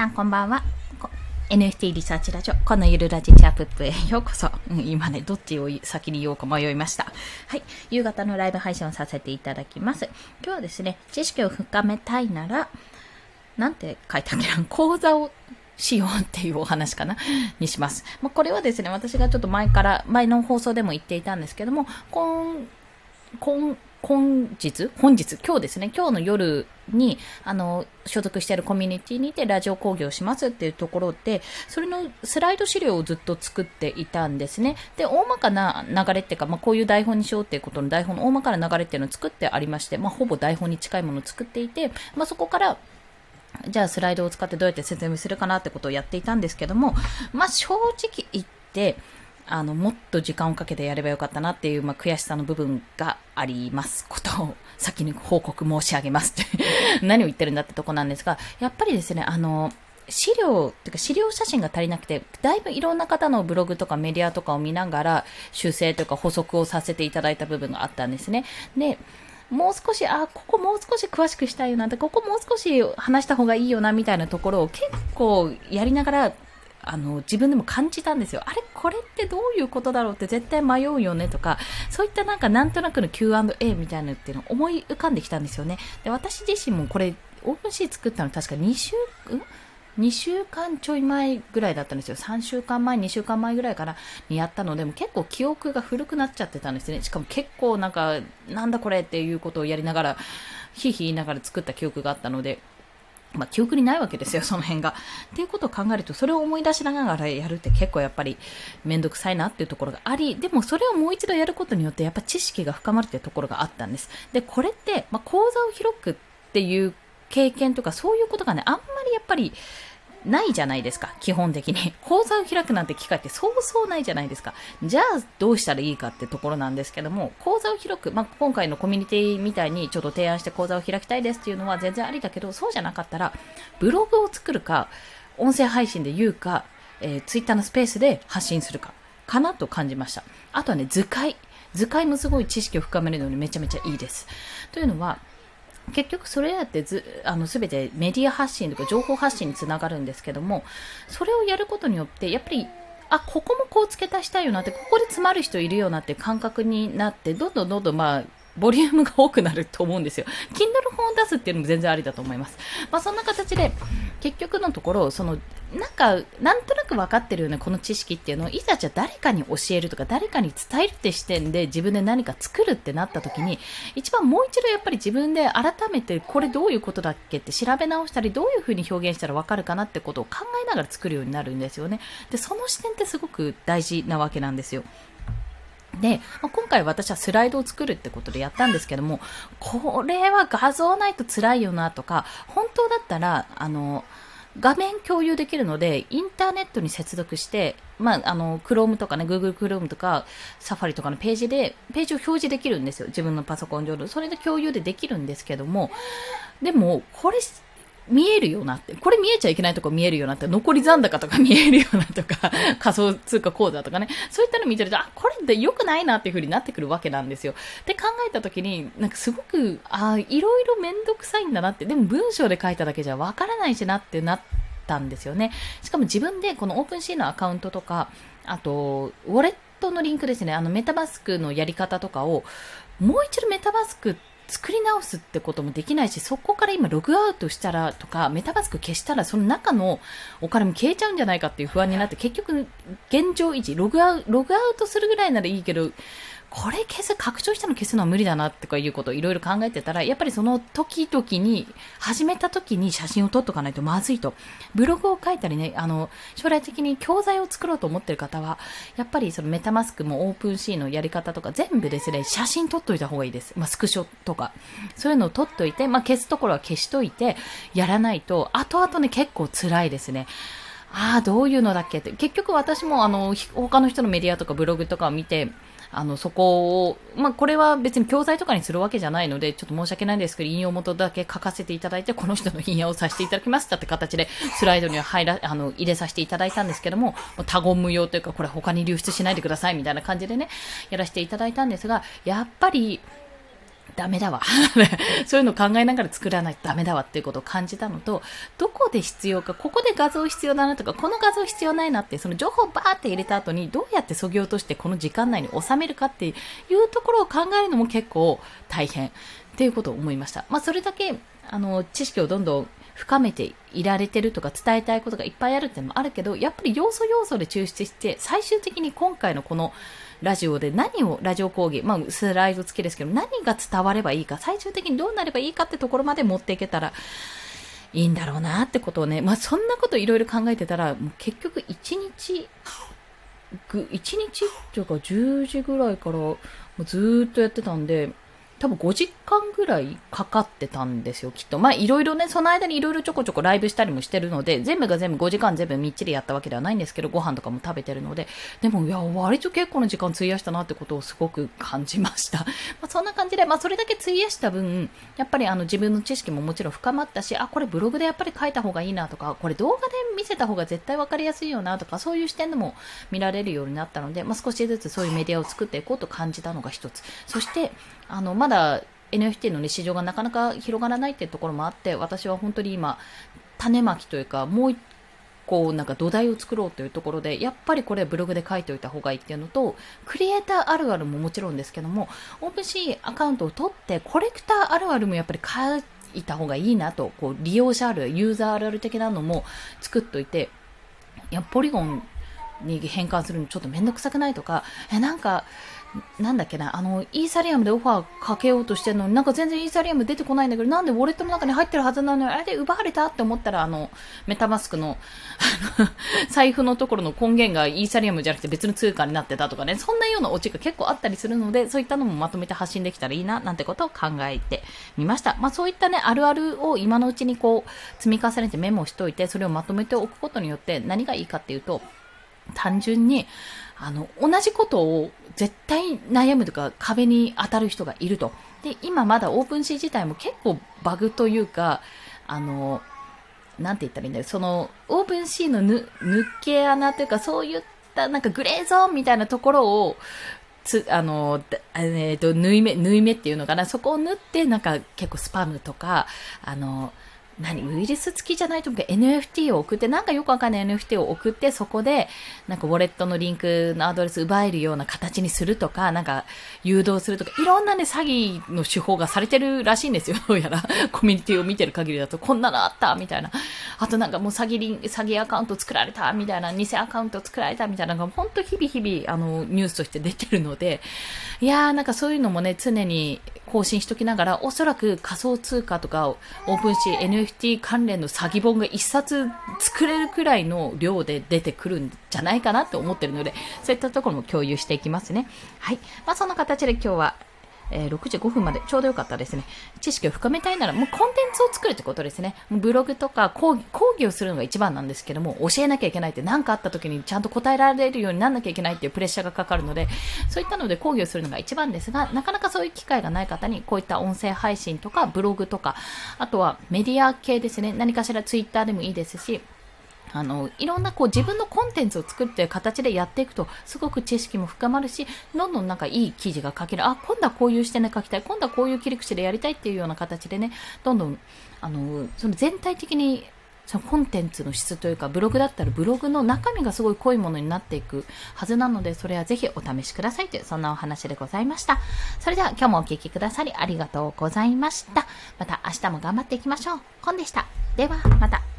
さんこんばんは。NFT リサーチラジオ、このゆるラジチャープップへようこそ。うん、今ね、どっちを先に言おうか迷いました。はい。夕方のライブ配信をさせていただきます。今日はですね、知識を深めたいなら、なんて書いたっけな、講座をしようっていうお話かな、にします。まあ、これはですね、私がちょっと前から、前の放送でも言っていたんですけども、今、今、今日？本日？今日ですね、今日の夜に、あの、所属しているコミュニティにてラジオ講義をしますっていうところで、それのスライド資料をずっと作っていたんですね。で、大まかな流れっていうか、まあ、こういう台本にしようっていうことの台本の大まかな流れっていうのを作ってありまして、まあ、ほぼ台本に近いものを作っていて、まあ、そこから、じゃあスライドを使ってどうやって説明するかなってことをやっていたんですけども、まあ、正直言って、あの、もっと時間をかけてやればよかったなっていう、まあ、悔しさの部分がありますことを先に報告申し上げますって 何を言ってるんだってとこなんですが、やっぱりですね、あの、資料、っていうか資料写真が足りなくて、だいぶいろんな方のブログとかメディアとかを見ながら修正というか補足をさせていただいた部分があったんですね。で、もう少し、あ、ここもう少し詳しくしたいよなって、ここもう少し話した方がいいよなみたいなところを結構やりながらあの、自分でも感じたんですよ。あれこれってどういうことだろうって絶対迷うよねとか、そういったなんかなんとなくの Q&A みたいなのっていうのを思い浮かんできたんですよね。で、私自身もこれ、オープンシー作ったの確か2週、ん？2週間ちょい前ぐらいだったんですよ。3週間前、2週間前ぐらいからにやったので、も結構記憶が古くなっちゃってたんですね。しかも結構なんか、なんだこれっていうことをやりながら、ひいひい言いながら作った記憶があったので、まあ、記憶にないわけですよ、その辺が。っていうことを考えると、それを思い出しながらやるって結構やっぱりめんどくさいなっていうところがあり、でもそれをもう一度やることによってやっぱ知識が深まるっていうところがあったんです。で、これって、まあ、講座を広くっていう経験とかそういうことがね、あんまりやっぱりないじゃないですか、基本的に。講座を開くなんて機会ってそうそうないじゃないですか。じゃあ、どうしたらいいかってところなんですけども、講座を開く、まあ、今回のコミュニティみたいにちょっと提案して講座を開きたいですっていうのは全然ありだけど、そうじゃなかったら、ブログを作るか、音声配信で言うか、えー、ツイッターのスペースで発信するか、かなと感じました。あとはね、図解。図解もすごい知識を深めるのにめちゃめちゃいいです。というのは、結局それやってず、あの、すべてメディア発信とか情報発信につながるんですけども、それをやることによって、やっぱり、あ、ここもこう付け足したいよなって、ここで詰まる人いるよなって感覚になって、どんどんどんどんまあ、ボリュームが多くなると思うんですよ。Kindle 本を出すっていうのも全然ありだと思います。まあそんな形で、結局のところ、その、なんか、なんとなく分かってるよね、この知識っていうのを、いざじゃ誰かに教えるとか、誰かに伝えるって視点で自分で何か作るってなった時に、一番もう一度やっぱり自分で改めて、これどういうことだっけって調べ直したり、どういう風に表現したら分かるかなってことを考えながら作るようになるんですよね。で、その視点ってすごく大事なわけなんですよ。で、まあ、今回私はスライドを作るってことでやったんですけども、これは画像ないと辛いよなとか、本当だったら、あの、画面共有できるので、インターネットに接続して、まあ、あの、Chrome とかね、Google Chrome とか、Safari とかのページで、ページを表示できるんですよ。自分のパソコン上で。それで共有でできるんですけども、でも、これ見えるよなって、これ見えちゃいけないとこ見えるよなって、残り残高とか見えるよなとか、仮想通貨口座とかね、そういったの見てると、あ、これって良くないなっていう風になってくるわけなんですよ。で考えた時に、なんかすごく、あ、いろいろめんどくさいんだなって、でも文章で書いただけじゃわからないしなってなったんですよね。しかも自分でこのオープンシーのアカウントとか、あと、ウォレットのリンクですね、あのメタバスクのやり方とかを、もう一度メタバスクって作り直すってこともできないし、そこから今ログアウトしたらとか、メタバスク消したらその中のお金も消えちゃうんじゃないかっていう不安になって、結局現状維持、ログアウログアウトするぐらいならいいけど、これ消す、拡張したの消すのは無理だなってかいうことをいろいろ考えてたら、やっぱりその時々に、始めた時に写真を撮っとかないとまずいと。ブログを書いたりね、あの、将来的に教材を作ろうと思ってる方は、やっぱりそのメタマスクもオープンシーのやり方とか全部ですね、写真撮っといた方がいいです。まあ、スクショとか。そういうのを撮っといて、まあ、消すところは消しといて、やらないと、後々ね、結構辛いですね。ああ、どういうのだっけって。結局私もあの、他の人のメディアとかブログとかを見て、あの、そこを、まあ、これは別に教材とかにするわけじゃないので、ちょっと申し訳ないんですけど、引用元だけ書かせていただいて、この人の引用をさせていただきましたって形で、スライドには入ら、あの、入れさせていただいたんですけども、他言無用というか、これ他に流出しないでくださいみたいな感じでね、やらせていただいたんですが、やっぱり、ダメだわ。そういうのを考えながら作らないとダメだわっていうことを感じたのと、どこで必要か、ここで画像必要だなとか、この画像必要ないなって、その情報をバーって入れた後に、どうやって削ぎ落としてこの時間内に収めるかっていうところを考えるのも結構大変っていうことを思いました。まあ、それだけ、あの、知識をどんどん深めていられてるとか伝えたいことがいっぱいあるっていうのもあるけど、やっぱり要素要素で抽出して、最終的に今回のこのラジオで何を、ラジオ講義、まあスライド付きですけど、何が伝わればいいか、最終的にどうなればいいかってところまで持っていけたら、いいんだろうなってことをね、まあそんなこといろいろ考えてたら、もう結局1日、1日っていうか10時ぐらいからずっとやってたんで、多分5時間ぐらいかかってたんですよ、きっと。まあ、いろいろね、その間にいろいろちょこちょこライブしたりもしてるので、全部が全部5時間全部みっちりやったわけではないんですけど、ご飯とかも食べてるので、でも、いや、割と結構な時間費やしたなってことをすごく感じました。まあ、そんな感じで、まあ、それだけ費やした分、やっぱりあの、自分の知識ももちろん深まったし、あ、これブログでやっぱり書いた方がいいなとか、これ動画で見せた方が絶対わかりやすいよなとか、そういう視点でも見られるようになったので、まあ、少しずつそういうメディアを作っていこうと感じたのが一つ。そして、あの、まだ、NFT の、ね、市場がなかなか広がらないっていうところもあって、私は本当に今、種まきというか、もう一個なんか土台を作ろうというところで、やっぱりこれブログで書いておいた方がいいっていうのと、クリエイターあるあるももちろんですけども、オープンシーアカウントを取って、コレクターあるあるもやっぱり書いた方がいいなと、こう、利用者ある、ユーザーあるある的なのも作っといて、いや、ポリゴンに変換するのちょっとめんどくさくないとか、え、なんか、なんだっけな、あの、イーサリアムでオファーかけようとしてるのに、なんか全然イーサリアム出てこないんだけど、なんでウォレットの中に入ってるはずなのに、あれで奪われたって思ったら、あの、メタマスクの、財布のところの根源がイーサリアムじゃなくて別の通貨になってたとかね、そんなようなオチが結構あったりするので、そういったのもまとめて発信できたらいいな、なんてことを考えてみました。まあそういったね、あるあるを今のうちにこう、積み重ねてメモしておいて、それをまとめておくことによって何がいいかっていうと、単純に、あの、同じことを絶対悩むとか壁に当たる人がいると。で、今まだ OpenSea 自体も結構バグというか、あの、なんて言ったらいいんだよ。その、 OpenSea のぬ抜け穴というか、そういったなんかグレーゾーンみたいなところを、つ、あの、えっ、ー、と、縫い目、縫い目っていうのかな。そこを縫って、なんか結構スパムとか、あの、何、ウイルス付きじゃないと思うけど、NFT を送って、なんかよくわかんない NFT を送って、そこで、なんかウォレットのリンクのアドレス奪えるような形にするとか、なんか誘導するとか、いろんなね、詐欺の手法がされてるらしいんですよ。どうやら。コミュニティを見てる限りだと、こんなのあったみたいな。あとなんかもう詐欺リン、詐欺アカウント作られたみたいな、偽アカウント作られたみたいなのが、ほんと日々日々、あの、ニュースとして出てるので、いやー、なんかそういうのもね、常に更新しときながら、おそらく仮想通貨とかオープンシー NFT 関連の詐欺本が一冊作れるくらいの量で出てくるんじゃないかなって思ってるので、そういったところも共有していきますね。はい。まあそんな形で今日はえー、6時5分までちょうどよかったですね。知識を深めたいなら、もうコンテンツを作るってことですね。ブログとか講義、講義をするのが一番なんですけども、教えなきゃいけないって何かあった時にちゃんと答えられるようになんなきゃいけないっていうプレッシャーがかかるので、そういったので講義をするのが一番ですが、なかなかそういう機会がない方に、こういった音声配信とかブログとか、あとはメディア系ですね。何かしらツイッターでもいいですし、あの、いろんなこう自分のコンテンツを作っていう形でやっていくと、すごく知識も深まるし、どんどんなんかいい記事が書ける。あ、今度はこういう視点で書きたい。今度はこういう切り口でやりたいっていうような形でね、どんどん、あの、その全体的にそのコンテンツの質というか、ブログだったらブログの中身がすごい濃いものになっていくはずなので、それはぜひお試しくださいという、そんなお話でございました。それでは今日もお聴きくださりありがとうございました。また明日も頑張っていきましょう。コンでした。では、また。